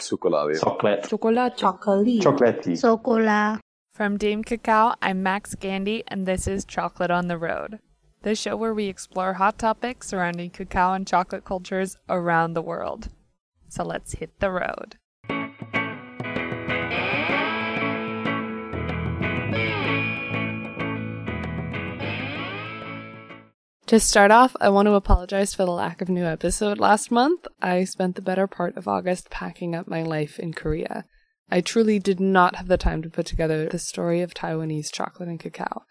Chocolate. Chocolate. Chocolate. Chocolate. Chocolatey. Sokola. From Dame Cacao, I'm Max Gandy, and this is Chocolate on the Road, the show where we explore hot topics surrounding cacao and chocolate cultures around the world. So let's hit the road. To start off, I want to apologize for the lack of new episode last month. I spent the better part of August packing up my life in Korea. I truly did not have the time to put together the story of Taiwanese chocolate and cacao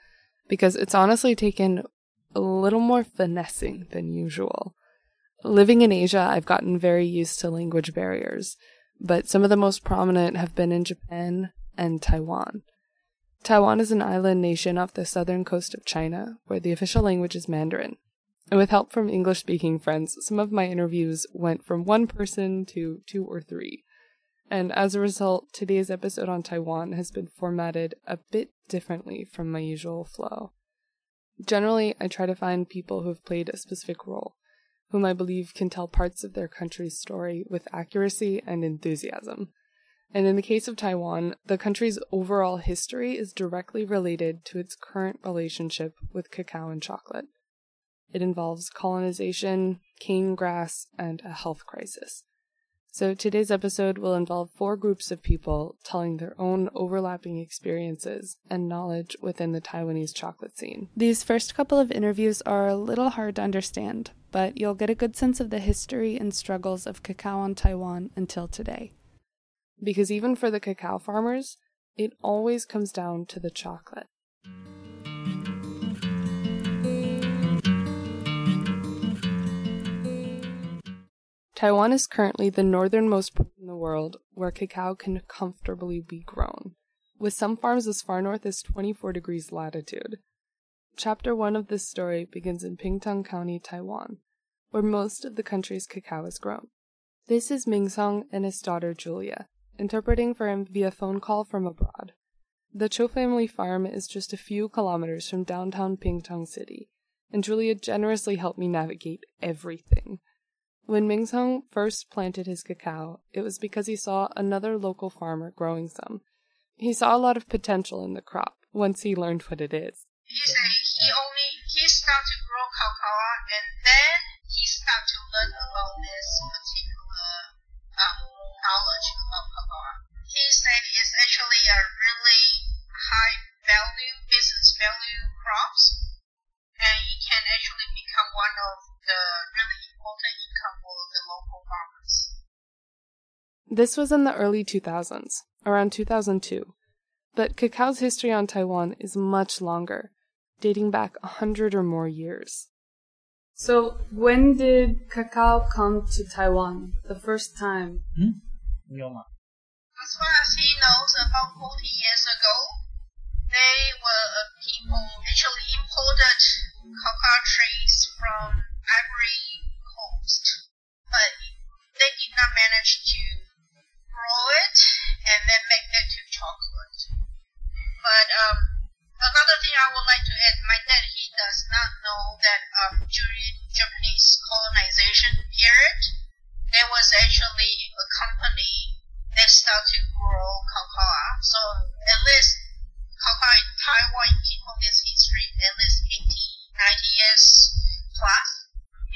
because it's honestly taken a little more finessing than usual. Living in Asia, I've gotten very used to language barriers, but some of the most prominent have been in Japan and Taiwan. Taiwan is an island nation off the southern coast of China, where the official language is Mandarin. And with help from English speaking friends, some of my interviews went from one person to two or three. And as a result, today's episode on Taiwan has been formatted a bit differently from my usual flow. Generally, I try to find people who have played a specific role, whom I believe can tell parts of their country's story with accuracy and enthusiasm. And in the case of Taiwan, the country's overall history is directly related to its current relationship with cacao and chocolate. It involves colonization, cane grass, and a health crisis. So today's episode will involve four groups of people telling their own overlapping experiences and knowledge within the Taiwanese chocolate scene. These first couple of interviews are a little hard to understand, but you'll get a good sense of the history and struggles of cacao on Taiwan until today. Because even for the cacao farmers, it always comes down to the chocolate. Taiwan is currently the northernmost point in the world where cacao can comfortably be grown, with some farms as far north as 24 degrees latitude. Chapter 1 of this story begins in Pingtung County, Taiwan, where most of the country's cacao is grown. This is Ming Song and his daughter Julia, interpreting for him via phone call from abroad. The Cho family farm is just a few kilometers from downtown Pingtung City, and Julia generously helped me navigate everything. When Mingsung first planted his cacao, it was because he saw another local farmer growing some. He saw a lot of potential in the crop once he learned what it is. He said he only he started to grow cacao and then he started to learn about this knowledge about cacao. He said it's actually a really high value business value crops and it can actually become one of the really important income for the local farmers. This was in the early 2000s, around 2002. But cacao's history on Taiwan is much longer, dating back a hundred or more years. So, when did cacao come to Taiwan the first time? Hmm? As far as he knows, about 40 years ago, they were uh, people actually imported cacao trees from Ivory Coast, but they did not manage to grow it and then make that to chocolate. But um, another thing I would like to add, my dad he does not know that um, during Japanese colonization period, there was actually a company that started to grow cacao. So at least cacao in Taiwan on this history at least 80, 90 years plus.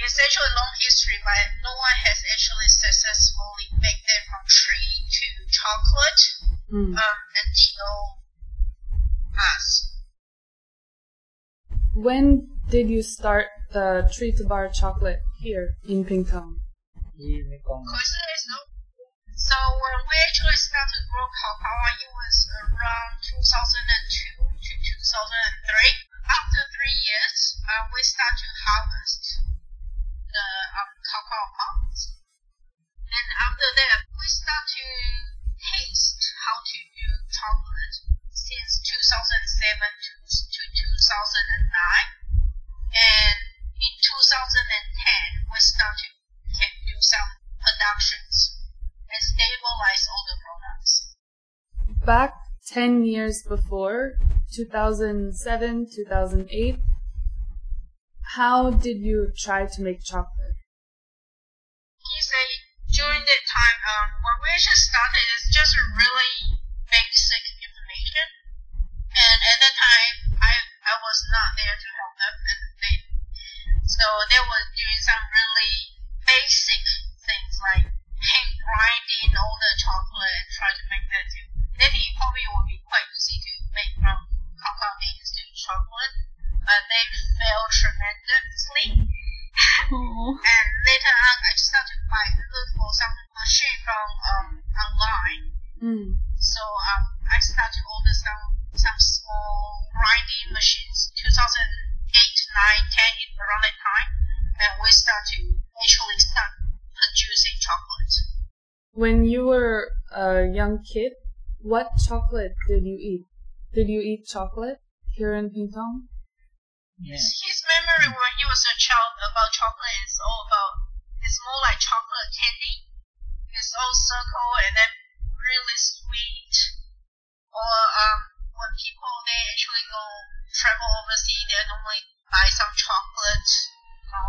It's actually a long history, but no one has actually successfully made that from tree to chocolate Hmm. um, until us. When did you start the tree to bar chocolate here in Pingtung? So when we actually started to grow cacao, it was around 2002 to 2003. After three years, uh, we start to harvest the um, cacao pods. And after that, we start to taste how to do chocolate since 2007 to, to 2009. And in 2010, we start to some productions and stabilize all the products. Back 10 years before, 2007, 2008, how did you try to make chocolate? He said during that time, um, when we just started is just really basic information. And at that time, I I was not there to help them, and they so they were doing some really basic things like hand grinding all the chocolate and try to make that. Too. Then it probably would be quite easy to make from cocoa beans to chocolate, but they failed tremendously. and later on, I started to buy look for some machine from um, online. Mm. So um, I started to order some some small grinding machines. 2008, 9, 10, around that time, and we start producing chocolate. When you were a young kid, what chocolate did you eat? Did you eat chocolate here in Pingtung? His, his memory when he was a child about chocolate is all about, it's more like chocolate candy. It's all circle and then really sweet. Or um, when people they actually go travel overseas, they normally buy some chocolate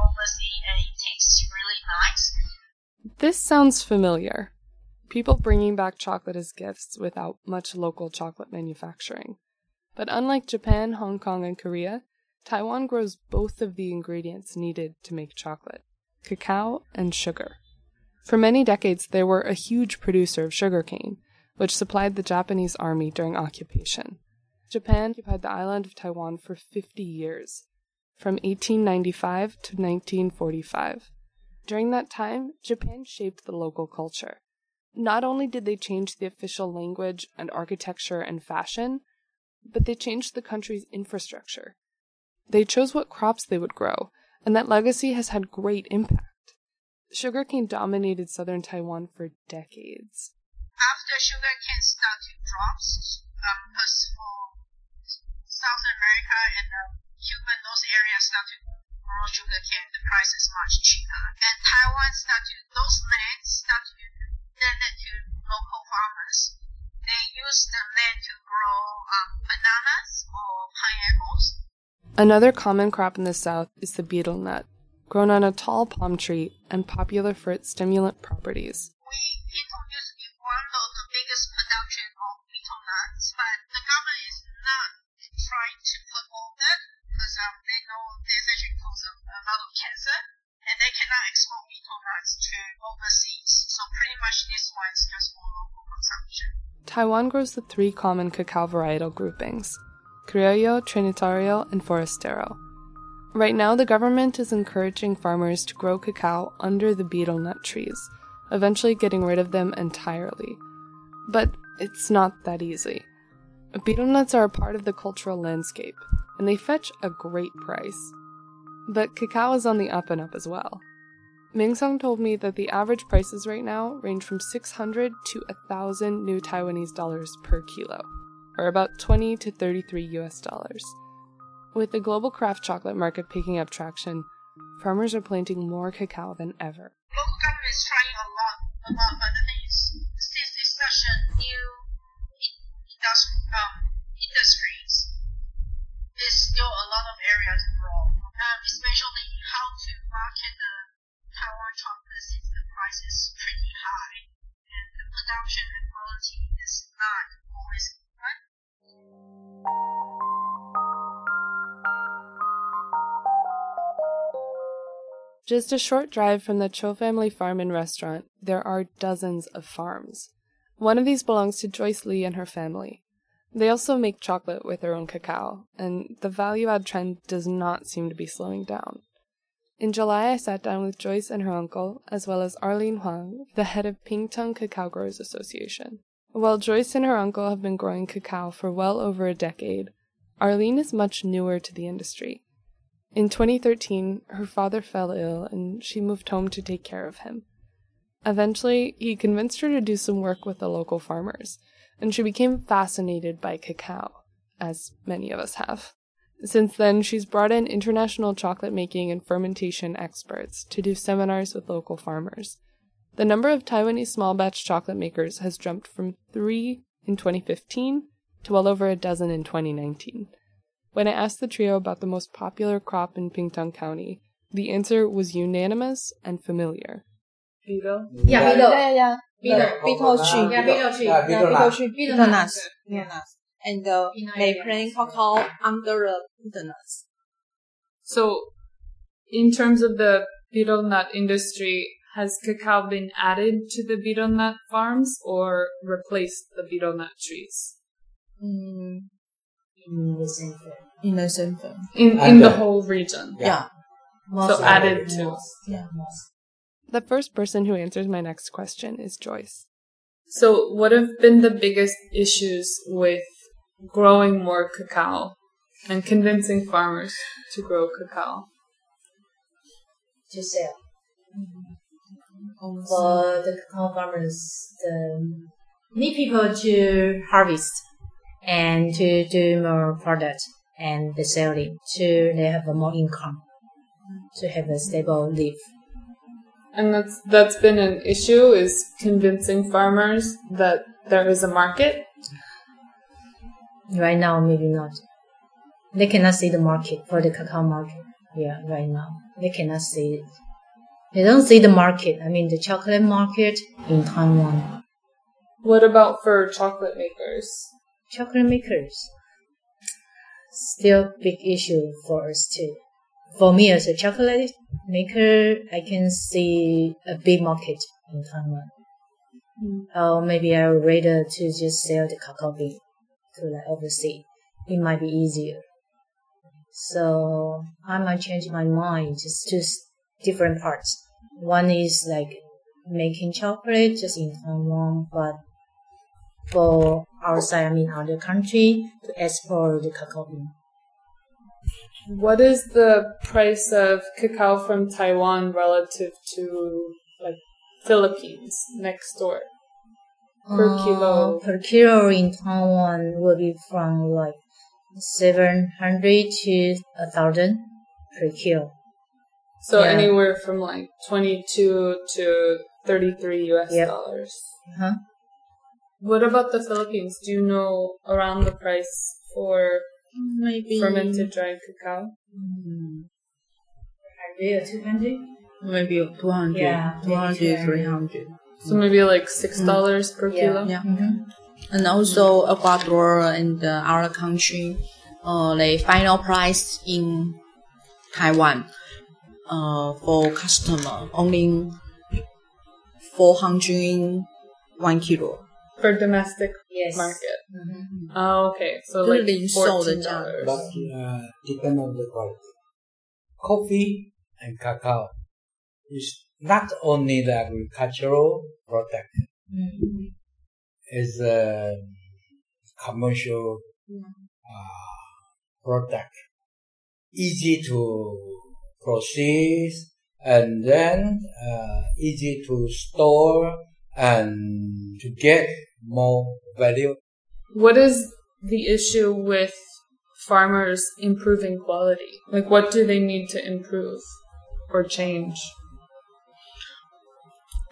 overseas and it tastes really nice. This sounds familiar. People bringing back chocolate as gifts without much local chocolate manufacturing. But unlike Japan, Hong Kong, and Korea, Taiwan grows both of the ingredients needed to make chocolate cacao and sugar. For many decades, they were a huge producer of sugarcane, which supplied the Japanese army during occupation. Japan occupied the island of Taiwan for 50 years, from 1895 to 1945. During that time, Japan shaped the local culture. Not only did they change the official language and architecture and fashion, but they changed the country's infrastructure. They chose what crops they would grow, and that legacy has had great impact. Sugarcane dominated southern Taiwan for decades. After sugarcane start to drop, um, because for South America and uh, Cuba, those areas start to grow sugarcane, the price is much cheaper. And Taiwan start to, those lands start to lend to local farmers. They use the land to grow um, bananas or pineapples. Another common crop in the south is the betel nut, grown on a tall palm tree and popular for its stimulant properties. We betel used to be one of the biggest production of betel nuts, but the government is not trying to promote that because um, they know there's actually cause of a lot of cancer, and they cannot export betel nuts to overseas. So pretty much this one is just for local consumption. Taiwan grows the three common cacao varietal groupings Criollo, Trinitario, and Forastero. Right now, the government is encouraging farmers to grow cacao under the betel nut trees, eventually getting rid of them entirely. But it's not that easy. Betel nuts are a part of the cultural landscape, and they fetch a great price. But cacao is on the up and up as well. Ming Sung told me that the average prices right now range from 600 to 1,000 new Taiwanese dollars per kilo, or about 20 to 33 US dollars. With the global craft chocolate market picking up traction, farmers are planting more cacao than ever. Local government is trying a lot, a lot, but the thing is, since it's such a new industry, um, industries, there's still a lot of area to grow. Um, especially how to market the Taiwan chocolate since the price is pretty high and the production and quality is not always good. Just a short drive from the Cho family farm and restaurant, there are dozens of farms. One of these belongs to Joyce Lee and her family. They also make chocolate with their own cacao, and the value add trend does not seem to be slowing down. In July, I sat down with Joyce and her uncle, as well as Arlene Huang, the head of Pingtung Cacao Growers Association. While Joyce and her uncle have been growing cacao for well over a decade, Arlene is much newer to the industry. In 2013, her father fell ill and she moved home to take care of him. Eventually, he convinced her to do some work with the local farmers, and she became fascinated by cacao, as many of us have. Since then, she's brought in international chocolate making and fermentation experts to do seminars with local farmers. The number of Taiwanese small batch chocolate makers has jumped from three in 2015 to well over a dozen in 2019. When I asked the trio about the most popular crop in Pingtung County, the answer was unanimous and familiar. Betel? Yeah, yeah, yeah, yeah. Betel, betel tree. Yeah, betel tree. Yeah, betel betel nut. tree, Betel betel nuts. nuts. Betel nuts. And uh, they nuts. plant cacao under the betel nuts. So, in terms of the betel nut industry, has cacao been added to the betel nut farms or replaced the betel nut trees? Mm, In the same thing. in the same thing. In, in And, the whole region. Yeah. Most So added to. Yeah, most. The first person who answers my next question is Joyce. So, what have been the biggest issues with growing more cacao and convincing farmers to grow cacao? To sell. Almost. For the cacao farmers, the need people to harvest and to do more product and the selling to they have a more income to have a stable life. And that's that's been an issue is convincing farmers that there is a market. Right now, maybe not. They cannot see the market for the cacao market. Yeah, right now they cannot see it. They don't see the market. I mean, the chocolate market in Taiwan. What about for chocolate makers? Chocolate makers still big issue for us too. For me as a chocolate maker, I can see a big market in Taiwan. Mm. Or maybe I would rather to just sell the cacao bean to like overseas. It might be easier. So I might change my mind just to different parts. One is like making chocolate just in Taiwan, but for outside, I mean other country to export the cacao bean. What is the price of cacao from Taiwan relative to like Philippines next door? Per uh, kilo. Per kilo in Taiwan will be from like 700 to a 1000 per kilo. So Yeah. anywhere from like 22 to 33 US Yep. dollars. Huh? What about the Philippines? Do you know around the price for maybe fermented dried cacao? Mm. 100 or 200? maybe 200, Yeah, maybe 200, 200. 300. So maybe like six dollars per Yeah. kilo. Yeah. Mm-hmm. And also Ecuador and uh, other country, uh, the final price in Taiwan, uh, for customer only 400 one kilo. For domestic Yes. market. Oh, okay. So like fourteen dollars. But uh, depend on the quality. Coffee and cacao is not only the agricultural product, mm-hmm. it's a commercial uh, product, easy to process and then uh, easy to store and to get more value what is the issue with farmers improving quality? Like, what do they need to improve or change?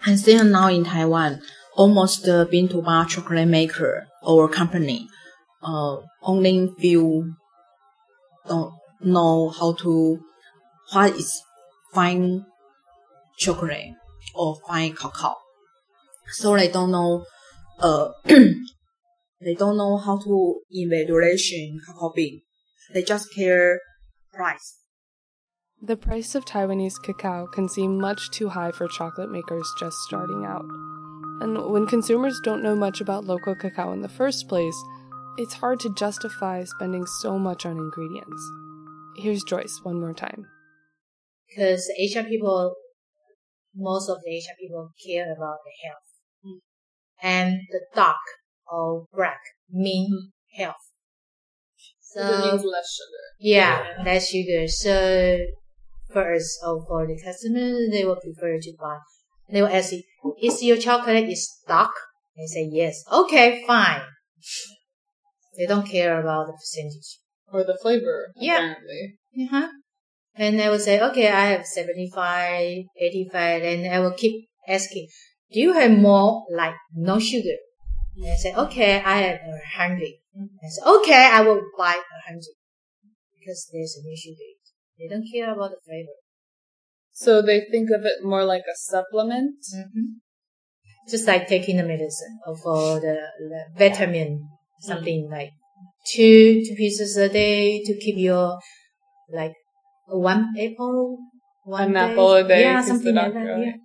I think now in Taiwan, almost the bean to bar chocolate maker or company, uh, only few don't know how to, what is fine chocolate or fine cocoa, So they don't know, uh, they don't know how to evaluation cacao bean. They just care price. The price of Taiwanese cacao can seem much too high for chocolate makers just starting out. And when consumers don't know much about local cacao in the first place, it's hard to justify spending so much on ingredients. Here's Joyce one more time. Because Asian people, most of the Asian people care about the health. Mm. And the dark or black mean health. So, less sugar. yeah, less sugar. So, for us or for the customer, they will prefer to buy. They will ask you, is your chocolate is dark? They say yes. Okay, fine. They don't care about the percentage. Or the flavor, Yeah. apparently. Uh-huh. And I will say, okay, I have 75, 85, and I will keep asking, do you have more like no sugar? And I say, okay, I have a hundred. I say, okay, I will buy a hundred because there's no sugar. They don't care about the flavor. So they think of it more like a supplement. Mm-hmm. just like taking the medicine or for the, the vitamin, something like two two pieces a day to keep your like one apple one An day. apple a day yeah something like doctor that yeah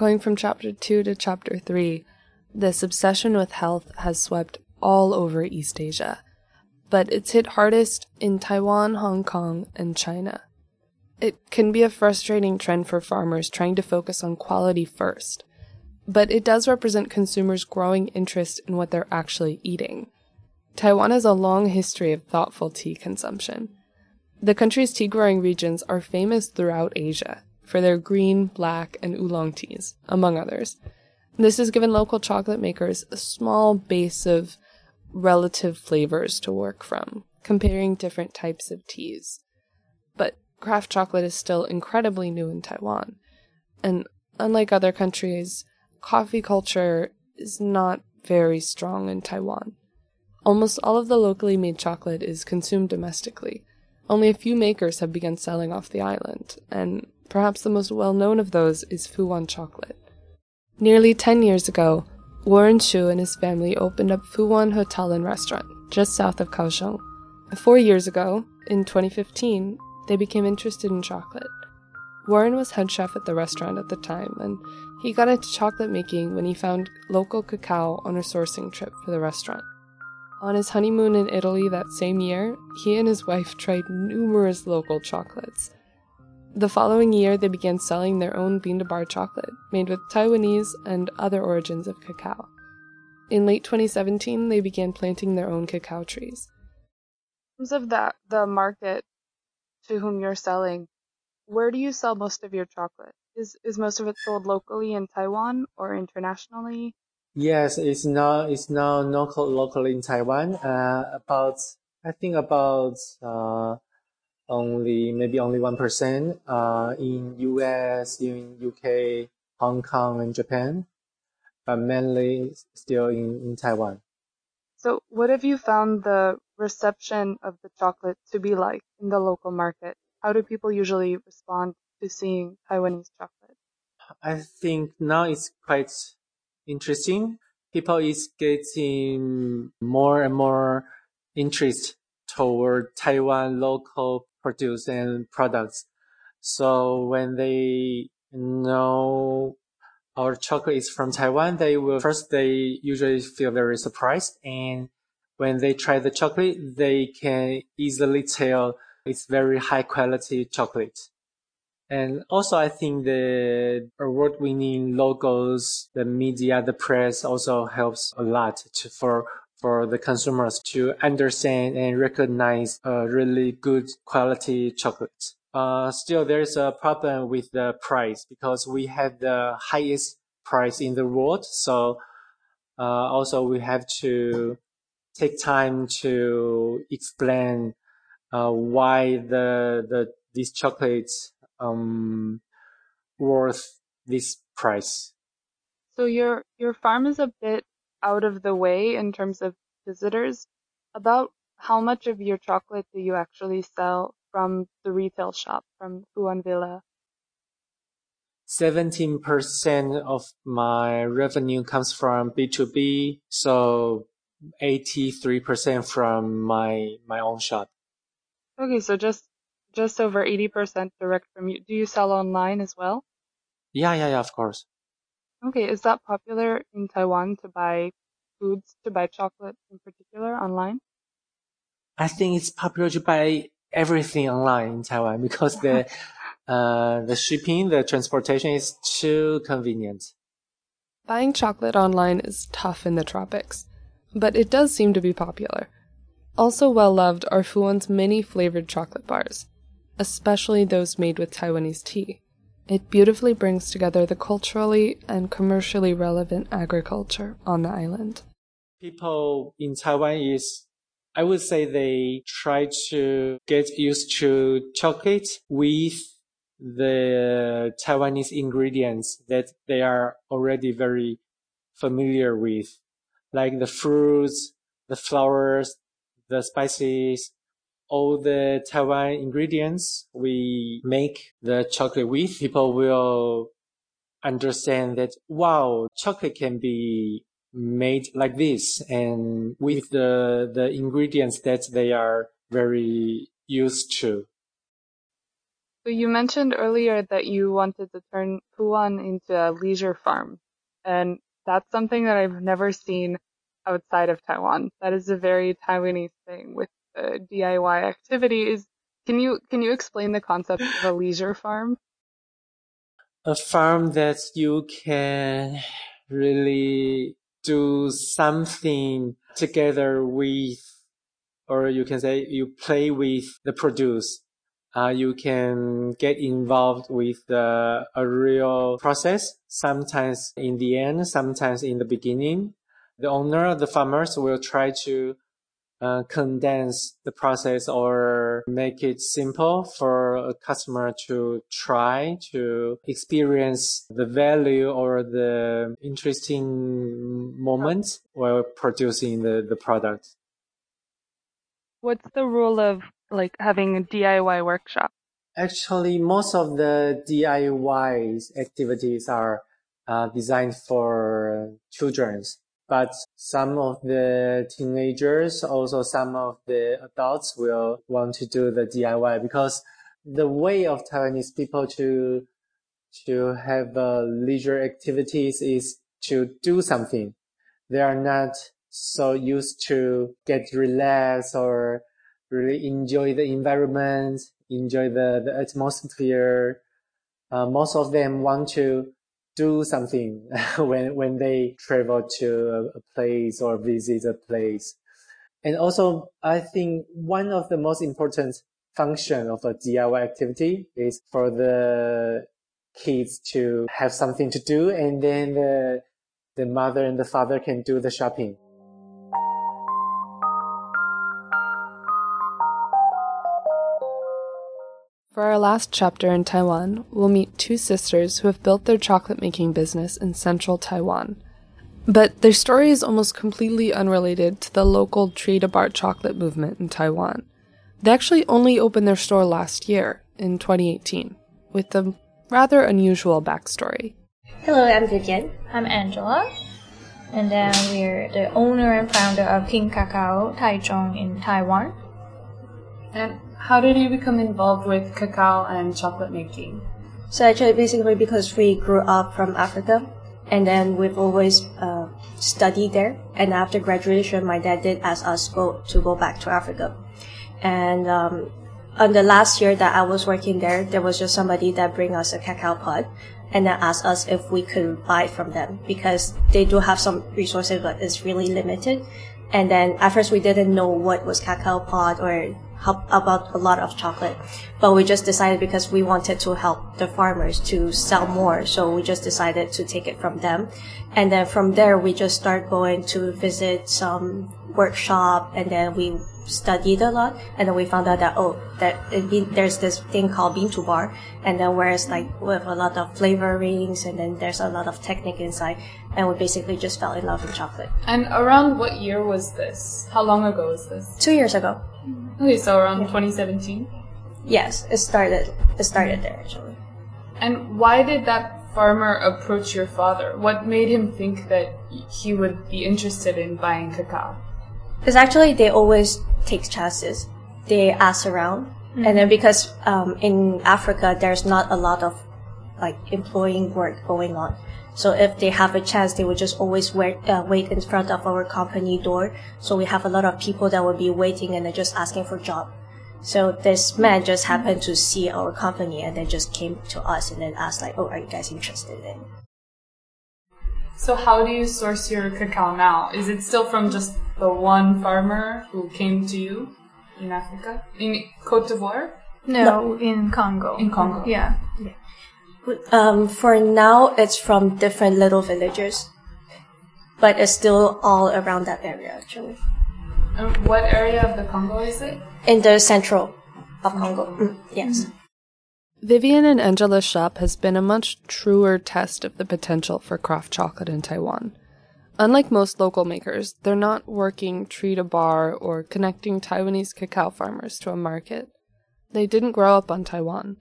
Going from chapter 2 to chapter 3, this obsession with health has swept all over East Asia, but it's hit hardest in Taiwan, Hong Kong, and China. It can be a frustrating trend for farmers trying to focus on quality first, but it does represent consumers' growing interest in what they're actually eating. Taiwan has a long history of thoughtful tea consumption. The country's tea growing regions are famous throughout Asia for their green, black, and oolong teas, among others. This has given local chocolate makers a small base of relative flavors to work from, comparing different types of teas. But craft chocolate is still incredibly new in Taiwan. And unlike other countries, coffee culture is not very strong in Taiwan. Almost all of the locally made chocolate is consumed domestically. Only a few makers have begun selling off the island, and perhaps the most well known of those is Fuwan Chocolate. Nearly 10 years ago, Warren Shu and his family opened up Fuwan Hotel and Restaurant, just south of Kaohsiung. Four years ago, in 2015, they became interested in chocolate. Warren was head chef at the restaurant at the time, and he got into chocolate making when he found local cacao on a sourcing trip for the restaurant. On his honeymoon in Italy that same year, he and his wife tried numerous local chocolates. The following year, they began selling their own bean to bar chocolate, made with Taiwanese and other origins of cacao. In late 2017, they began planting their own cacao trees. In terms of that, the market to whom you're selling, where do you sell most of your chocolate? Is is most of it sold locally in Taiwan or internationally? Yes, it's now it's now local locally in Taiwan. Uh, about I think about uh, only maybe only one percent uh, in U.S., in U.K., Hong Kong, and Japan, but mainly still in, in Taiwan. So, what have you found the reception of the chocolate to be like in the local market? How do people usually respond to seeing Taiwanese chocolate? I think now it's quite interesting. People is getting more and more interest toward Taiwan local produce and products. So when they know our chocolate is from Taiwan, they will first they usually feel very surprised, and when they try the chocolate, they can easily tell it's very high quality chocolate. And also, I think the award-winning logos, the media, the press also helps a lot to, for for the consumers to understand and recognize a really good quality chocolate. Uh, still, there's a problem with the price because we have the highest price in the world. So, uh, also we have to take time to explain uh, why the the these chocolates um worth this price. So your your farm is a bit out of the way in terms of visitors. About how much of your chocolate do you actually sell from the retail shop from Fuwan Villa? 17% of my revenue comes from B2B, so 83% from my my own shop. Okay, so just just over 80% direct from you. Do you sell online as well? Yeah, yeah, yeah, of course. Okay, is that popular in Taiwan to buy foods, to buy chocolate in particular online? I think it's popular to buy everything online in Taiwan because the uh, the shipping, the transportation is too convenient. Buying chocolate online is tough in the tropics, but it does seem to be popular. Also well loved are Fuwan's many flavored chocolate bars, especially those made with Taiwanese tea. It beautifully brings together the culturally and commercially relevant agriculture on the island. People in Taiwan is, I would say they try to get used to chocolate with the Taiwanese ingredients that they are already very familiar with, like the fruits, the flowers, the spices, all the Taiwan ingredients we make the chocolate with, people will understand that, wow, chocolate can be made like this and with the, the ingredients that they are very used to. So you mentioned earlier that you wanted to turn Fuwan into a leisure farm. And that's something that I've never seen outside of Taiwan. That is a very Taiwanese thing with uh, DIY activities. Can you can you explain the concept of a leisure farm? A farm that you can really do something together with, or you can say you play with the produce. Uh, you can get involved with the, a real process, sometimes in the end, sometimes in the beginning. The owner, the farmers will try to uh, condense the process or make it simple for a customer to try to experience the value or the interesting moment while producing the, the product. What's the rule of like having a DIY workshop? Actually, most of the DIY activities are uh, designed for children's but some of the teenagers, also some of the adults will want to do the DIY because the way of Taiwanese people to to have uh, leisure activities is to do something. They are not so used to get relaxed or really enjoy the environment, enjoy the, the atmosphere. Uh, most of them want to do something when when they travel to a place or visit a place. And also, I think one of the most important function of a DIY activity is for the kids to have something to do, and then the the mother and the father can do the shopping. For our last chapter in Taiwan, we'll meet two sisters who have built their chocolate making business in central Taiwan. But their story is almost completely unrelated to the local tree to bar chocolate movement in Taiwan. They actually only opened their store last year, in 2018, with a rather unusual backstory. Hello, I'm Vivian. I'm Angela. And then we're the owner and founder of King Kakao Taichung in Taiwan. And how did you become involved with cacao and chocolate making? So actually, basically because we grew up from Africa, and then we've always uh, studied there. And after graduation, my dad did ask us go to go back to Africa. And um, on the last year that I was working there, there was just somebody that bring us a cacao pod and then asked us if we could buy from them because they do have some resources, but it's really limited. And then at first we didn't know what was cacao pod or help about a lot of chocolate. But we just decided because we wanted to help the farmers to sell more. So we just decided to take it from them. And then from there, we just start going to visit some workshop and then we studied a lot and then we found out that oh that there's this thing called bean to bar and then whereas like with a lot of flavorings and then there's a lot of technique inside and we basically just fell in love with chocolate and around what year was this how long ago was this two years ago Okay, so around 2017. Yes, it started. It started there actually. And why did that farmer approach your father? What made him think that he would be interested in buying cacao? Because actually, they always take chances. They ask around, mm-hmm. and then because um, in Africa there's not a lot of like employing work going on, so if they have a chance, they would just always wait, uh, wait in front of our company door. So we have a lot of people that will be waiting and they're just asking for job. So this man just happened to see our company and then just came to us and then asked like, "Oh, are you guys interested in?" So how do you source your cacao now? Is it still from just the one farmer who came to you in Africa, in Cote d'Ivoire? No, no. in Congo. In Congo. Yeah. yeah. Um, for now, it's from different little villages, but it's still all around that area actually. And what area of the Congo is it? In the central of Congo. Mm, yes. Vivian and Angela's shop has been a much truer test of the potential for craft chocolate in Taiwan. Unlike most local makers, they're not working tree to bar or connecting Taiwanese cacao farmers to a market. They didn't grow up on Taiwan.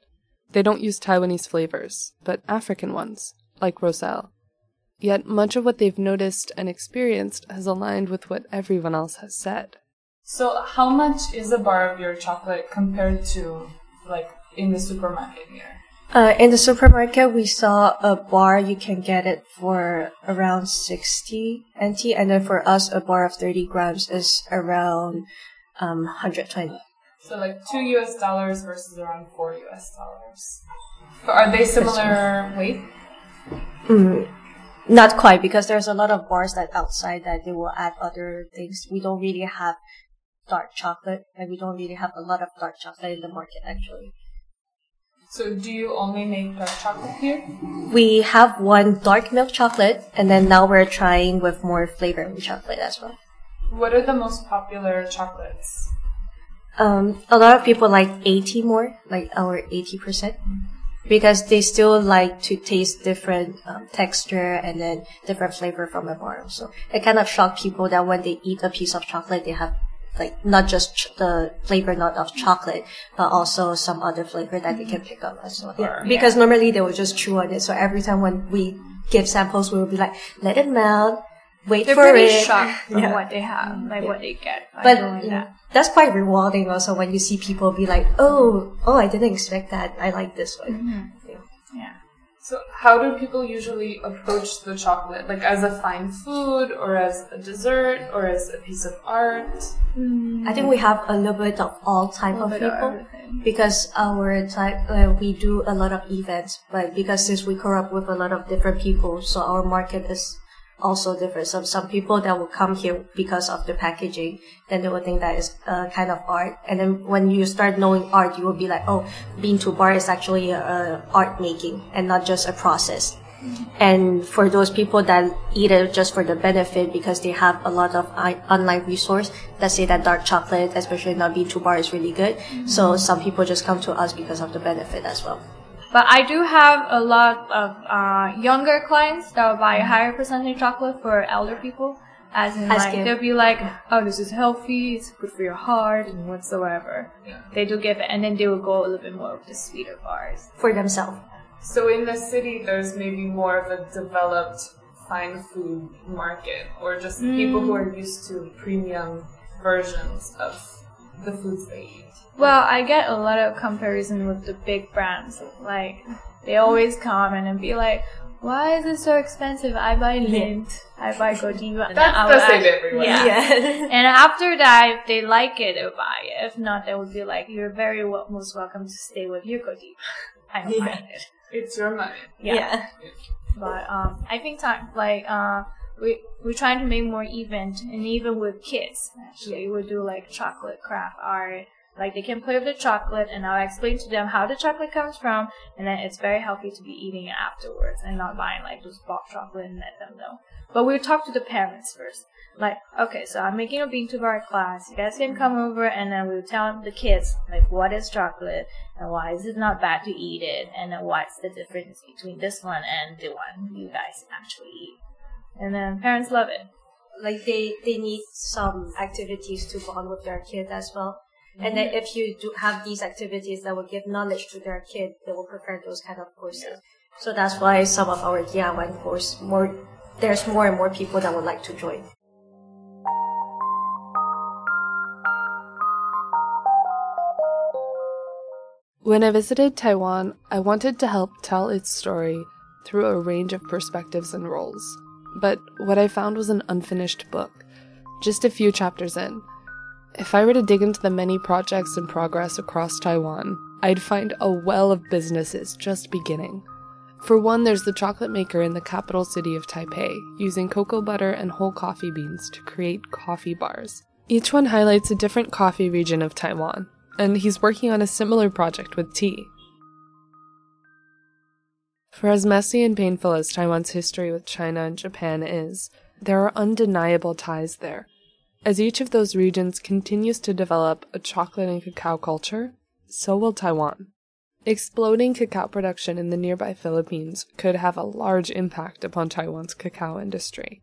They don't use Taiwanese flavors, but African ones, like Roselle. Yet much of what they've noticed and experienced has aligned with what everyone else has said. So, how much is a bar of your chocolate compared to, like, in the supermarket here? Uh, in the supermarket, we saw a bar. You can get it for around 60 NT, and then for us, a bar of 30 grams is around um, 120. So, like, two US dollars versus around four US dollars. But Are they similar weight? Mm, not quite, because there's a lot of bars that outside that they will add other things. We don't really have dark chocolate, and we don't really have a lot of dark chocolate in the market, actually. So, do you only make dark chocolate here? We have one dark milk chocolate, and then now we're trying with more flavor in chocolate as well. What are the most popular chocolates? Um, a lot of people like 80 more, like our 80%, because they still like to taste different um, texture and then different flavor from a bar. So it kind of shocked people that when they eat a piece of chocolate, they have like not just ch- the flavor not of chocolate, but also some other flavor that they can pick up as well. Yeah. Because normally they will just chew on it. So every time when we give samples, we will be like, let it melt, wait They're for pretty it. shocked from Yeah. what they have, like what they get by But doing you that. that's quite rewarding also when you see people be like, oh, oh, I didn't expect that. I like this one. Mm-hmm. Yeah. Yeah. So, how do people usually approach the chocolate? Like, as a fine food, or as a dessert, or as a piece of art? I think we have a little bit of all type of bit of people because our type uh, we do a lot of events, but because since we grew up with a lot of different people, so our market is also different. So some people that will come here because of the packaging, then they will think that is uh, kind of art. And then when you start knowing art, you will be like, oh, bean to bar is actually a, a art making and not just a process. And for those people that eat it just for the benefit because they have a lot of i- online resource that say that dark chocolate, especially not bean to bar, is really good. So some people just come to us because of the benefit as well. But I do have a lot of uh, younger clients that will buy a higher percentage chocolate for elder people. As in, As like, gift. they'll be like, oh, this is healthy, it's good for your heart, and whatsoever. They do give it, and then they will go a little bit more of the sweeter bars. For themselves. So, in the city, there's maybe more of a developed fine food market, or just people who are used to premium versions of the foods they eat. Well, I get a lot of comparison with the big brands. Like, they always come and then be like, why is it so expensive? I buy Lindt, I buy Godiva. and That's the same everywhere. Yeah. And after that, if they like it, they'll buy it. If not, they would be like, you're very wel- most welcome to stay with your Godiva. I don't mind it. It's your money. Yeah. But um, I think time like uh, we we're trying to make more event, and even with kids, actually, we do like chocolate craft art. Like they can play with the chocolate, and I'll explain to them how the chocolate comes from, and then it's very healthy to be eating it afterwards, and not buying like those box chocolate and let them know. But we'll talk to the parents first. Like, okay, so I'm making a bean to bar class. You guys can come over, and then we'll tell the kids like what is chocolate and why is it not bad to eat it, and then what's the difference between this one and the one you guys actually eat. And then parents love it. Like they, they need some activities to bond with their kid as well. And then mm-hmm. if you do have these activities that will give knowledge to their kid, they will prefer those kind of courses. So that's why some of our DIY course more there's more and more people that would like to join. When I visited Taiwan, I wanted to help tell its story through a range of perspectives and roles. But what I found was an unfinished book, just a few chapters in. If I were to dig into the many projects in progress across Taiwan, I'd find a well of businesses just beginning. For one, there's the chocolate maker in the capital city of Taipei, using cocoa butter and whole coffee beans to create coffee bars. Each one highlights a different coffee region of Taiwan, and he's working on a similar project with tea. For as messy and painful as Taiwan's history with China and Japan is, there are undeniable ties there. As each of those regions continues to develop a chocolate and cacao culture, so will Taiwan. Exploding cacao production in the nearby Philippines could have a large impact upon Taiwan's cacao industry.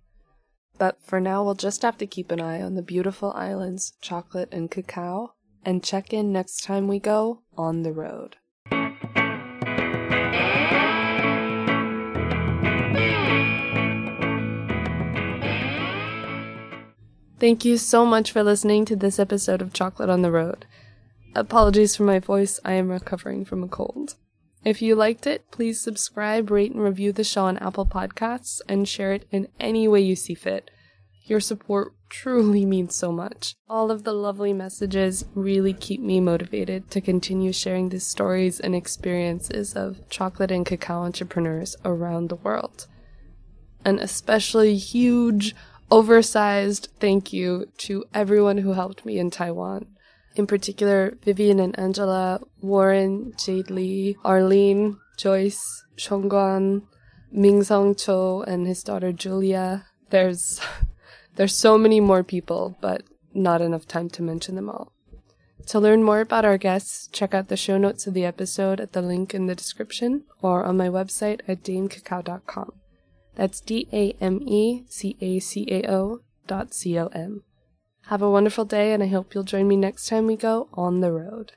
But for now, we'll just have to keep an eye on the beautiful islands, chocolate and cacao, and check in next time we go on the road. Thank you so much for listening to this episode of Chocolate on the Road. Apologies for my voice, I am recovering from a cold. If you liked it, please subscribe, rate, and review the show on Apple Podcasts and share it in any way you see fit. Your support truly means so much. All of the lovely messages really keep me motivated to continue sharing the stories and experiences of chocolate and cacao entrepreneurs around the world. An especially huge, oversized thank you to everyone who helped me in Taiwan. In particular, Vivian and Angela, Warren, Jade Lee, Arlene, Joyce, Shongguan, Ming Song Cho, and his daughter Julia. There's, there's so many more people, but not enough time to mention them all. To learn more about our guests, check out the show notes of the episode at the link in the description or on my website at damecacao.com. That's D A M E C A C A O dot C O M. Have a wonderful day, and I hope you'll join me next time we go on the road.